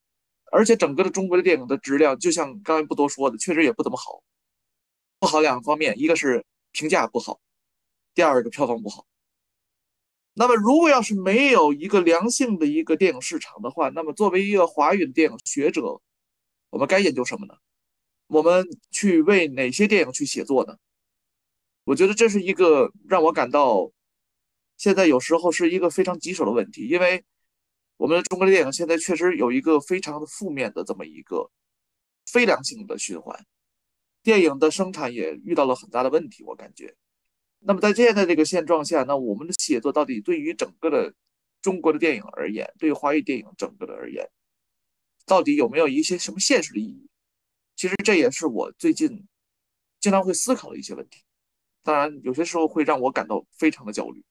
而且整个的中国的电影的质量，就像刚才不多说的，确实也不怎么好。不好两个方面，一个是评价不好，第二个票房不好。那么如果要是没有一个良性的一个电影市场的话，那么作为一个华语电影学者，我们该研究什么呢？我们去为哪些电影去写作呢？我觉得这是一个让我感到现在有时候是一个非常棘手的问题，因为我们的中国的电影现在确实有一个非常的负面的这么一个非良性的循环，电影的生产也遇到了很大的问题，我感觉。那么在现在这个现状下，那我们的写作到底对于整个的中国的电影而言，对于华语电影整个的而言？到底有没有一些什么现实的意义？其实这也是我最近经常会思考的一些问题。当然，有些时候会让我感到非常的焦虑。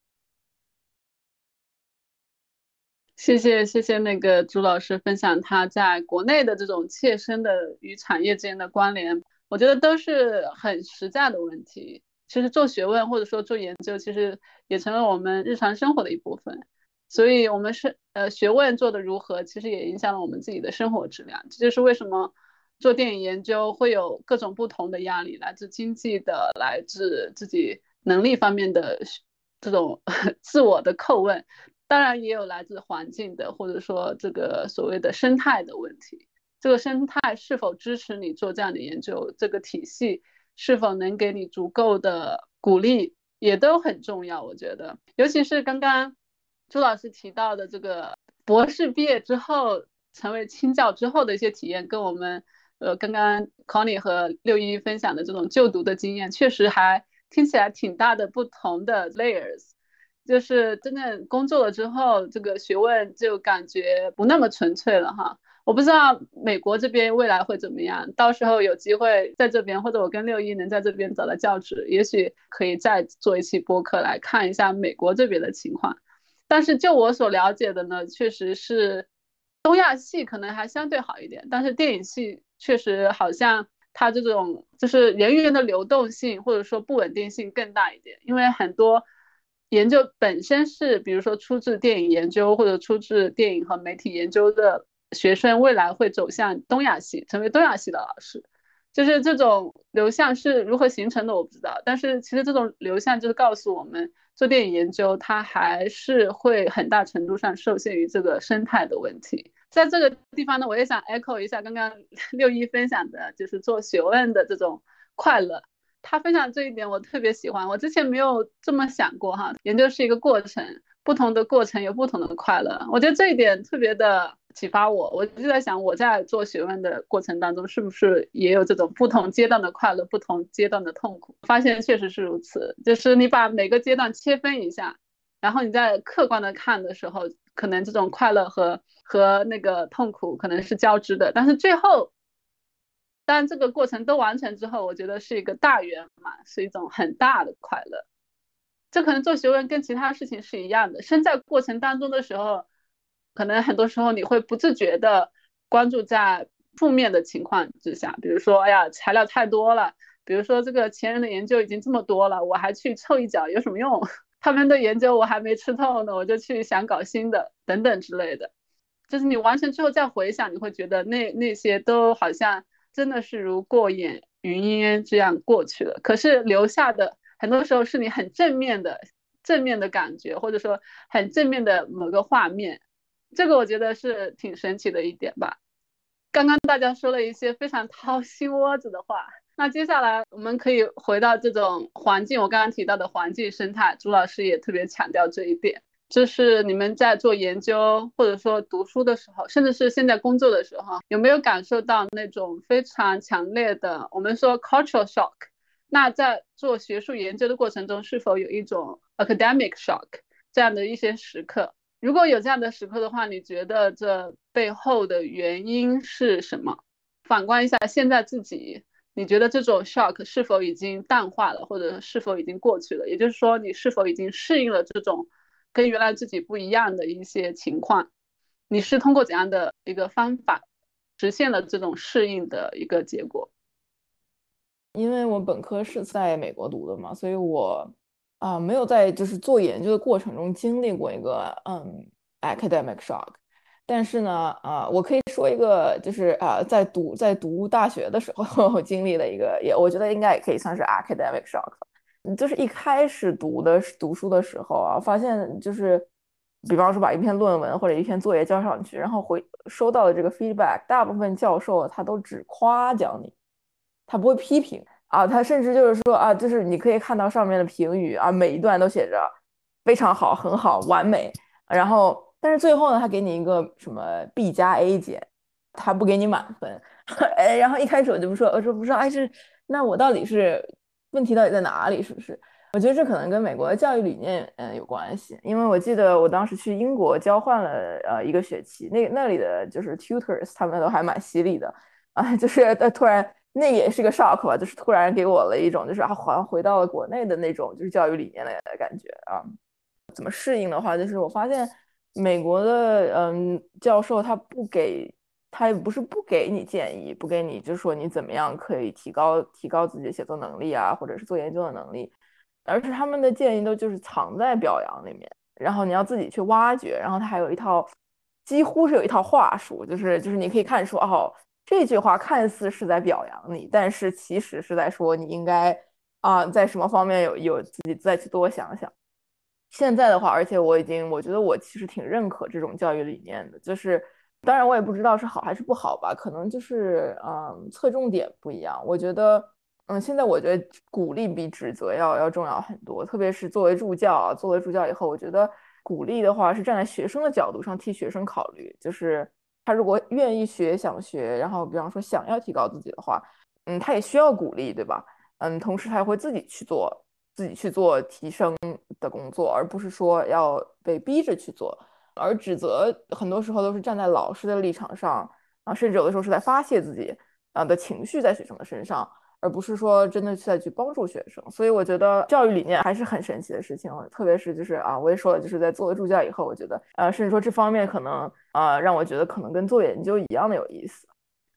谢谢谢谢那个朱老师分享他在国内的这种切身的与产业之间的关联，我觉得都是很实在的问题。其实做学问或者说做研究，其实也成了我们日常生活的一部分。所以，我们是呃学问做的如何，其实也影响了我们自己的生活质量。这就是为什么做电影研究会有各种不同的压力，来自经济的，来自自己能力方面的这种 自我的叩问，当然也有来自环境的，或者说这个所谓的生态的问题。这个生态是否支持你做这样的研究？这个体系是否能给你足够的鼓励，也都很重要。我觉得，尤其是刚刚。朱老师提到的这个博士毕业之后成为清教之后的一些体验，跟我们呃刚刚 Connie 和六一分享的这种就读的经验，确实还听起来挺大的不同的 layers。就是真正工作了之后，这个学问就感觉不那么纯粹了哈。我不知道美国这边未来会怎么样，到时候有机会在这边，或者我跟六一能在这边找到教职，也许可以再做一期播客来看一下美国这边的情况。但是就我所了解的呢，确实是东亚系可能还相对好一点，但是电影系确实好像它这种就是人员的流动性或者说不稳定性更大一点，因为很多研究本身是比如说出自电影研究或者出自电影和媒体研究的学生，未来会走向东亚系，成为东亚系的老师，就是这种流向是如何形成的我不知道，但是其实这种流向就是告诉我们。做电影研究，它还是会很大程度上受限于这个生态的问题。在这个地方呢，我也想 echo 一下刚刚 六一分享的，就是做学问的这种快乐。他分享这一点我特别喜欢，我之前没有这么想过哈。研究是一个过程，不同的过程有不同的快乐。我觉得这一点特别的。启发我，我就在想，我在做学问的过程当中，是不是也有这种不同阶段的快乐，不同阶段的痛苦？发现确实是如此，就是你把每个阶段切分一下，然后你在客观的看的时候，可能这种快乐和和那个痛苦可能是交织的，但是最后，当这个过程都完成之后，我觉得是一个大圆满，是一种很大的快乐。这可能做学问跟其他事情是一样的，身在过程当中的时候。可能很多时候你会不自觉的关注在负面的情况之下，比如说，哎呀，材料太多了，比如说这个前人的研究已经这么多了，我还去凑一脚有什么用？他们的研究我还没吃透呢，我就去想搞新的，等等之类的。就是你完成之后再回想，你会觉得那那些都好像真的是如过眼云烟这样过去了。可是留下的很多时候是你很正面的正面的感觉，或者说很正面的某个画面，这个我觉得是挺神奇的一点吧。刚刚大家说了一些非常掏心窝子的话，那接下来我们可以回到这种环境，我刚刚提到的环境生态，朱老师也特别强调这一点。就是你们在做研究或者说读书的时候，甚至是现在工作的时候，有没有感受到那种非常强烈的我们说 cultural shock？那在做学术研究的过程中，是否有一种 academic shock 这样的一些时刻？如果有这样的时刻的话，你觉得这背后的原因是什么？反观一下现在自己，你觉得这种 shock 是否已经淡化了，或者是否已经过去了？也就是说，你是否已经适应了这种？跟原来自己不一样的一些情况，你是通过怎样的一个方法实现了这种适应的一个结果？因为我本科是在美国读的嘛，所以我啊没有在就是做研究的过程中经历过一个嗯 academic shock，但是呢啊我可以说一个就是啊在读在读大学的时候 经历了一个也我觉得应该也可以算是 academic shock。就是一开始读的读书的时候啊，发现就是，比方说把一篇论文或者一篇作业交上去，然后回收到的这个 feedback，大部分教授他都只夸奖你，他不会批评啊，他甚至就是说啊，就是你可以看到上面的评语啊，每一段都写着非常好、很好、完美，然后但是最后呢，他给你一个什么 B 加 A 减，他不给你满分，哎，然后一开始我就不说，我说不说，哎，是那我到底是？问题到底在哪里？是不是？我觉得这可能跟美国的教育理念嗯有关系。因为我记得我当时去英国交换了呃一个学期，那那里的就是 tutors 他们都还蛮犀利的啊，就是呃突然那也是个 shock 吧，就是突然给我了一种就是啊好像回到了国内的那种就是教育理念的感觉啊。怎么适应的话，就是我发现美国的嗯教授他不给。他也不是不给你建议，不给你，就说你怎么样可以提高提高自己的写作能力啊，或者是做研究的能力，而是他们的建议都就是藏在表扬里面，然后你要自己去挖掘，然后他还有一套，几乎是有一套话术，就是就是你可以看出哦，这句话看似是在表扬你，但是其实是在说你应该啊在什么方面有有自己再去多想想。现在的话，而且我已经我觉得我其实挺认可这种教育理念的，就是。当然，我也不知道是好还是不好吧，可能就是嗯，侧重点不一样。我觉得，嗯，现在我觉得鼓励比指责要要重要很多。特别是作为助教啊，作为助教以后，我觉得鼓励的话是站在学生的角度上替学生考虑，就是他如果愿意学、想学，然后比方说想要提高自己的话，嗯，他也需要鼓励，对吧？嗯，同时他也会自己去做，自己去做提升的工作，而不是说要被逼着去做。而指责很多时候都是站在老师的立场上啊，甚至有的时候是在发泄自己啊的情绪在学生的身上，而不是说真的是在去帮助学生。所以我觉得教育理念还是很神奇的事情，特别是就是啊，我也说了，就是在作为助教以后，我觉得呃，甚至说这方面可能啊，让我觉得可能跟做研究一样的有意思。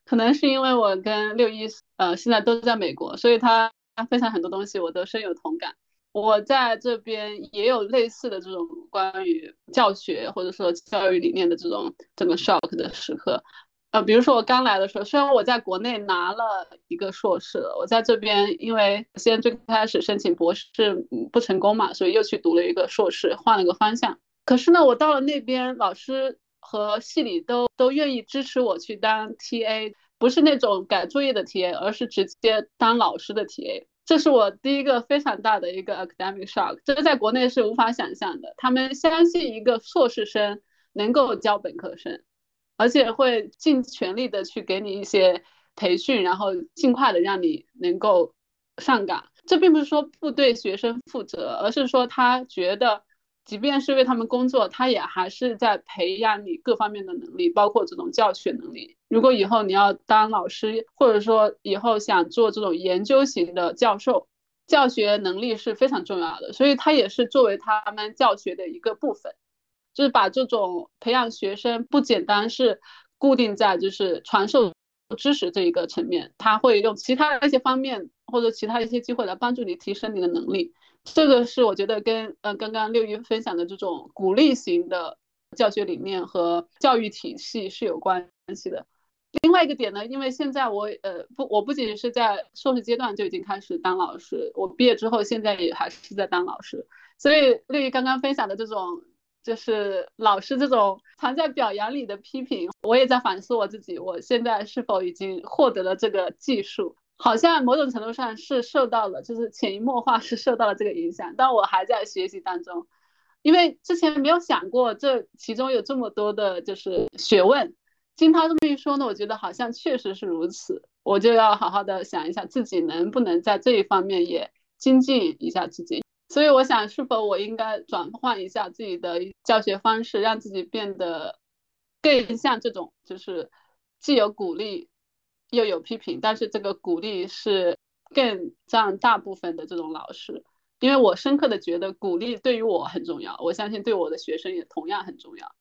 可能是因为我跟六一呃现在都在美国，所以他分享很多东西我都深有同感。我在这边也有类似的这种关于教学或者说教育理念的这种这个 shock 的时刻，呃，比如说我刚来的时候，虽然我在国内拿了一个硕士，我在这边因为先最开始申请博士不成功嘛，所以又去读了一个硕士，换了个方向。可是呢，我到了那边，老师和系里都都愿意支持我去当 TA，不是那种改作业的 TA，而是直接当老师的 TA。这是我第一个非常大的一个 academic shock，这个在国内是无法想象的。他们相信一个硕士生能够教本科生，而且会尽全力的去给你一些培训，然后尽快的让你能够上岗。这并不是说不对学生负责，而是说他觉得。即便是为他们工作，他也还是在培养你各方面的能力，包括这种教学能力。如果以后你要当老师，或者说以后想做这种研究型的教授，教学能力是非常重要的。所以，他也是作为他们教学的一个部分，就是把这种培养学生不简单是固定在就是传授知识这一个层面，他会用其他一些方面或者其他一些机会来帮助你提升你的能力。这个是我觉得跟呃刚刚六一分享的这种鼓励型的教学理念和教育体系是有关系的。另外一个点呢，因为现在我呃不我不仅是在硕士阶段就已经开始当老师，我毕业之后现在也还是在当老师。所以六一刚刚分享的这种，就是老师这种藏在表扬里的批评，我也在反思我自己，我现在是否已经获得了这个技术？好像某种程度上是受到了，就是潜移默化是受到了这个影响，但我还在学习当中，因为之前没有想过这其中有这么多的就是学问。经他这么一说呢，我觉得好像确实是如此，我就要好好的想一下自己能不能在这一方面也精进一下自己。所以我想，是否我应该转换一下自己的教学方式，让自己变得更像这种，就是既有鼓励又有批评，但是这个鼓励是更占大部分的这种老师。因为我深刻的觉得鼓励对于我很重要，我相信对我的学生也同样很重要。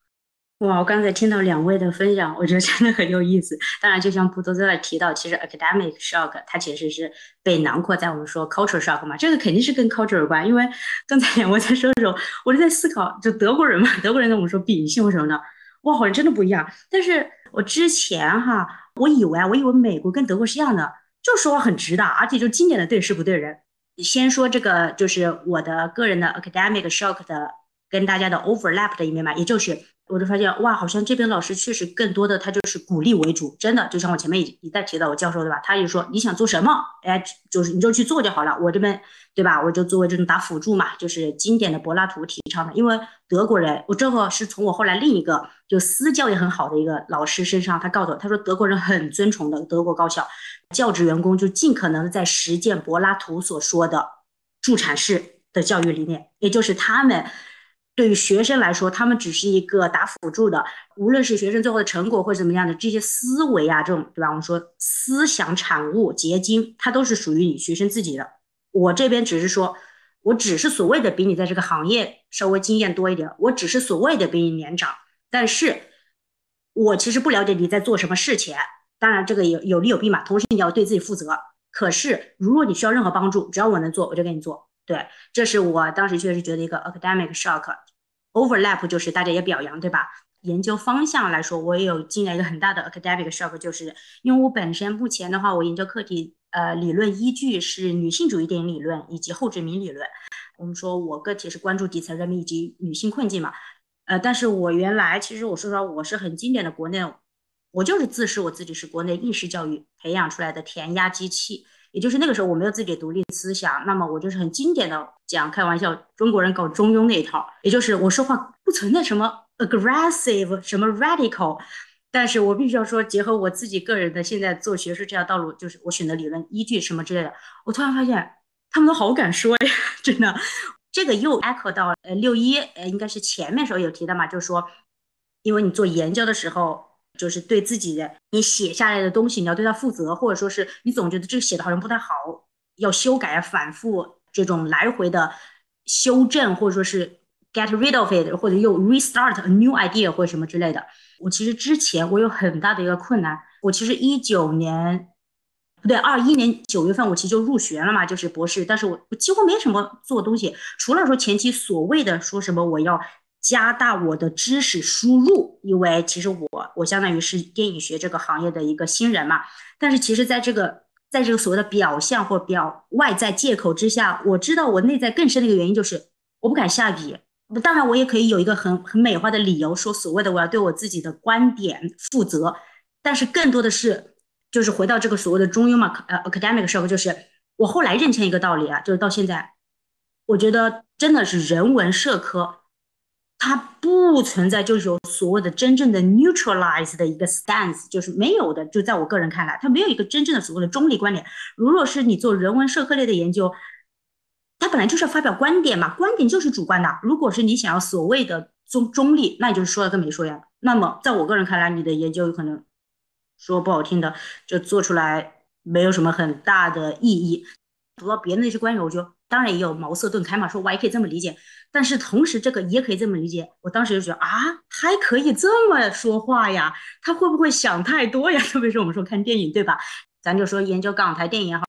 哇，我刚才听到两位的分享，我觉得真的很有意思。当然，就像布多在那提到，其实 academic shock 它其实是被囊括在我们说 culture shock 嘛，这个肯定是跟 culture 有关。因为刚才两位在说的时候，我就在思考，就德国人嘛，德国人跟我们说秉性什么的，哇，好像真的不一样。但是我之前哈，我以为，我以为美国跟德国是一样的，就说话很直的，而且就经典的对事不对人。先说这个，就是我的个人的 academic shock 的跟大家的 overlap 的一面嘛，也就是。我就发现哇，好像这边老师确实更多的他就是鼓励为主，真的就像我前面一一再提到我教授对吧？他就说你想做什么，哎，就是你就去做就好了。我这边对吧？我就作为这种打辅助嘛，就是经典的柏拉图提倡的。因为德国人，我这个是从我后来另一个就私教也很好的一个老师身上，他告诉我，他说德国人很尊崇的德国高校教职员工，就尽可能在实践柏拉图所说的助产士的教育理念，也就是他们。对于学生来说，他们只是一个打辅助的，无论是学生最后的成果或者怎么样的这些思维啊，这种对吧？我们说思想产物结晶，它都是属于你学生自己的。我这边只是说，我只是所谓的比你在这个行业稍微经验多一点，我只是所谓的比你年长，但是我其实不了解你在做什么事情。当然，这个有有利有弊嘛，同时你要对自己负责。可是如果你需要任何帮助，只要我能做，我就给你做。对，这是我当时确实觉得一个 academic shock，overlap 就是大家也表扬，对吧？研究方向来说，我也有进来一个很大的 academic shock，就是因为我本身目前的话，我研究课题呃理论依据是女性主义电影理论以及后殖民理论。我们说我个体是关注底层人民以及女性困境嘛，呃，但是我原来其实我说实话，我是很经典的国内，我就是自视我自己是国内应试教育培养出来的填鸭机器。也就是那个时候，我没有自己的独立思想，那么我就是很经典的讲开玩笑，中国人搞中庸那一套，也就是我说话不存在什么 aggressive，什么 radical，但是我必须要说，结合我自己个人的现在做学术这条道路，就是我选的理论依据什么之类的，我突然发现他们都好敢说呀，真的，这个又 echo 到呃六一呃应该是前面时候有提到嘛，就是说，因为你做研究的时候。就是对自己的你写下来的东西，你要对它负责，或者说是你总觉得这个写的好像不太好，要修改、反复这种来回的修正，或者说是 get rid of it，或者又 restart a new idea 或者什么之类的。我其实之前我有很大的一个困难，我其实一九年不对，二一年九月份我其实就入学了嘛，就是博士，但是我我几乎没什么做东西，除了说前期所谓的说什么我要。加大我的知识输入，因为其实我我相当于是电影学这个行业的一个新人嘛。但是其实，在这个在这个所谓的表象或表外在借口之下，我知道我内在更深的一个原因就是我不敢下笔。当然，我也可以有一个很很美化的理由，说所谓的我要对我自己的观点负责。但是更多的是，就是回到这个所谓的中庸嘛，呃，academic 时候，就是我后来认清一个道理啊，就是到现在，我觉得真的是人文社科。它不存在，就是有所谓的真正的 neutralize 的一个 stance，就是没有的。就在我个人看来，它没有一个真正的所谓的中立观点。如若是你做人文社科类的研究，它本来就是要发表观点嘛，观点就是主观的。如果是你想要所谓的中中立，那你就是说了跟没说一样。那么在我个人看来，你的研究有可能说不好听的，就做出来没有什么很大的意义。读到别人那些观点，我就当然也有茅塞顿开嘛，说我也可以这么理解。但是同时，这个也可以这么理解。我当时就觉得啊，还可以这么说话呀？他会不会想太多呀？特别是我们说看电影，对吧？咱就说研究港台电影也好，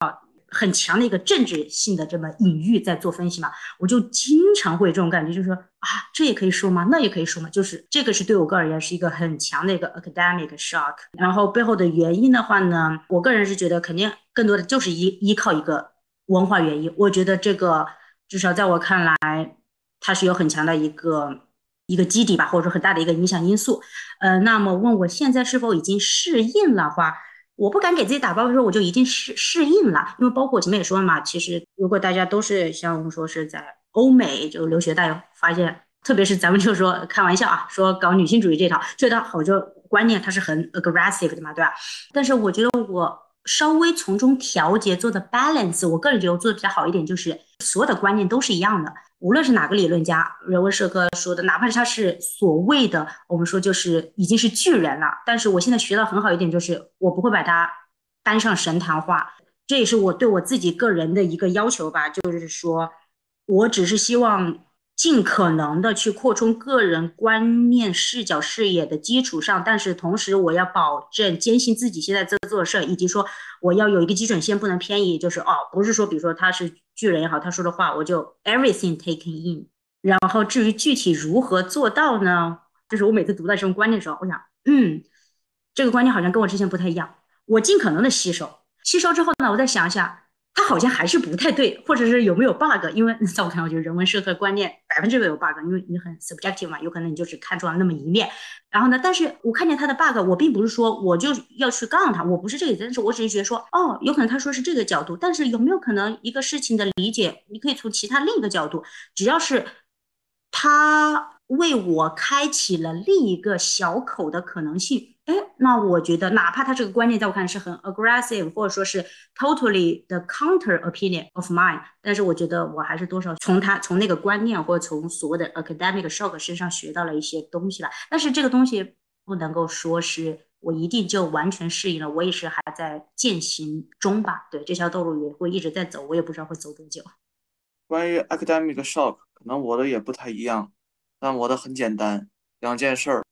很强的一个政治性的这么隐喻在做分析嘛。我就经常会有这种感觉，就是说啊，这也可以说吗？那也可以说吗？就是这个是对我个人而言是一个很强的一个 academic shock。然后背后的原因的话呢，我个人是觉得肯定更多的就是依依靠一个文化原因。我觉得这个至少在我看来。它是有很强的一个一个基底吧，或者说很大的一个影响因素。呃，那么问我现在是否已经适应了话，我不敢给自己打包的说我就已经适适应了，因为包括我前面也说了嘛，其实如果大家都是像我们说是在欧美就留学，大家发现，特别是咱们就说开玩笑啊，说搞女性主义这套，这套好多观念它是很 aggressive 的嘛，对吧？但是我觉得我。稍微从中调节做的 balance，我个人觉得我做的比较好一点，就是所有的观念都是一样的，无论是哪个理论家，人文社科说的，哪怕是他是所谓的我们说就是已经是巨人了，但是我现在学到很好一点，就是我不会把它搬上神坛化，这也是我对我自己个人的一个要求吧，就是说我只是希望。尽可能的去扩充个人观念、视角、视野的基础上，但是同时我要保证坚信自己现在在做的事儿，以及说我要有一个基准线，不能偏移。就是哦，不是说比如说他是巨人也好，他说的话我就 everything taken in。然后至于具体如何做到呢？就是我每次读到这种观念的时候，我想，嗯，这个观念好像跟我之前不太一样。我尽可能的吸收，吸收之后呢，我再想想。它好像还是不太对，或者是有没有 bug？因为在我看来，我觉得人文社科观念百分之百有 bug，因为你很 subjective 嘛，有可能你就只看出了那么一面。然后呢，但是我看见他的 bug，我并不是说我就要去杠他，我不是这个，但是我只是觉得说，哦，有可能他说是这个角度，但是有没有可能一个事情的理解，你可以从其他另一个角度，只要是他。为我开启了另一个小口的可能性，哎，那我觉得，哪怕他这个观念在我看来是很 aggressive，或者说是 totally the counter opinion of mine，但是我觉得我还是多少从他从那个观念或者从所谓的 academic shock 身上学到了一些东西吧。但是这个东西不能够说是我一定就完全适应了，我也是还在践行中吧。对，这条道路也会一直在走，我也不知道会走多久。关于 academic shock，可能我的也不太一样。但我的很简单，两件事儿。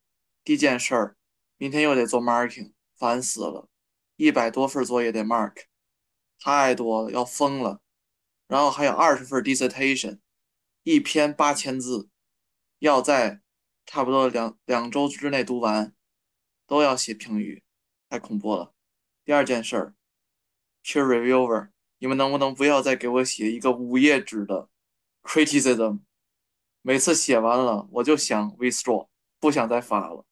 第一件事儿，明天又得做 marking，烦死了，一百多份作业得 mark，太多了，要疯了。然后还有二十份 dissertation，一篇八千字，要在差不多两两周之内读完，都要写评语，太恐怖了。第二件事儿，peer reviewer，你们能不能不要再给我写一个五页纸的 criticism？每次写完了，我就想 withdraw，不想再发了。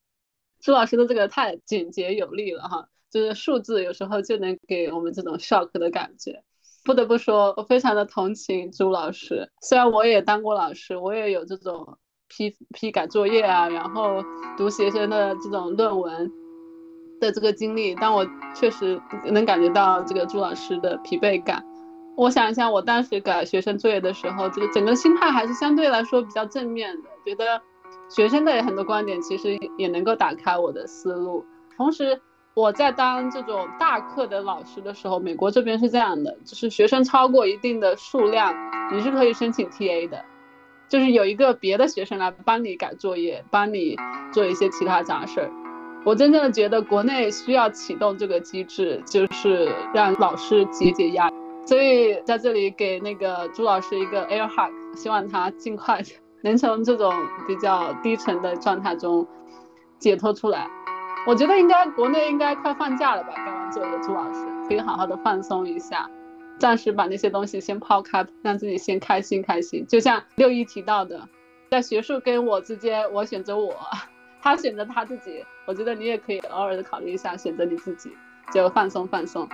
朱老师的这个太简洁有力了哈，就是数字有时候就能给我们这种 shock 的感觉。不得不说，我非常的同情朱老师。虽然我也当过老师，我也有这种批批改作业啊，然后读学生的这种论文的这个经历，但我确实能感觉到这个朱老师的疲惫感。我想一下，我当时改学生作业的时候，这个整个心态还是相对来说比较正面的，觉得学生的很多观点其实也能够打开我的思路。同时，我在当这种大课的老师的时候，美国这边是这样的，就是学生超过一定的数量，你是可以申请 TA 的，就是有一个别的学生来帮你改作业，帮你做一些其他杂事儿。我真正的觉得国内需要启动这个机制，就是让老师解解压。所以在这里给那个朱老师一个 air hug，希望他尽快能从这种比较低沉的状态中解脱出来。我觉得应该国内应该快放假了吧？刚刚作业，朱老师可以好好的放松一下，暂时把那些东西先抛开，让自己先开心开心。就像六一提到的，在学术跟我之间，我选择我，他选择他自己。我觉得你也可以偶尔的考虑一下，选择你自己，就放松放松。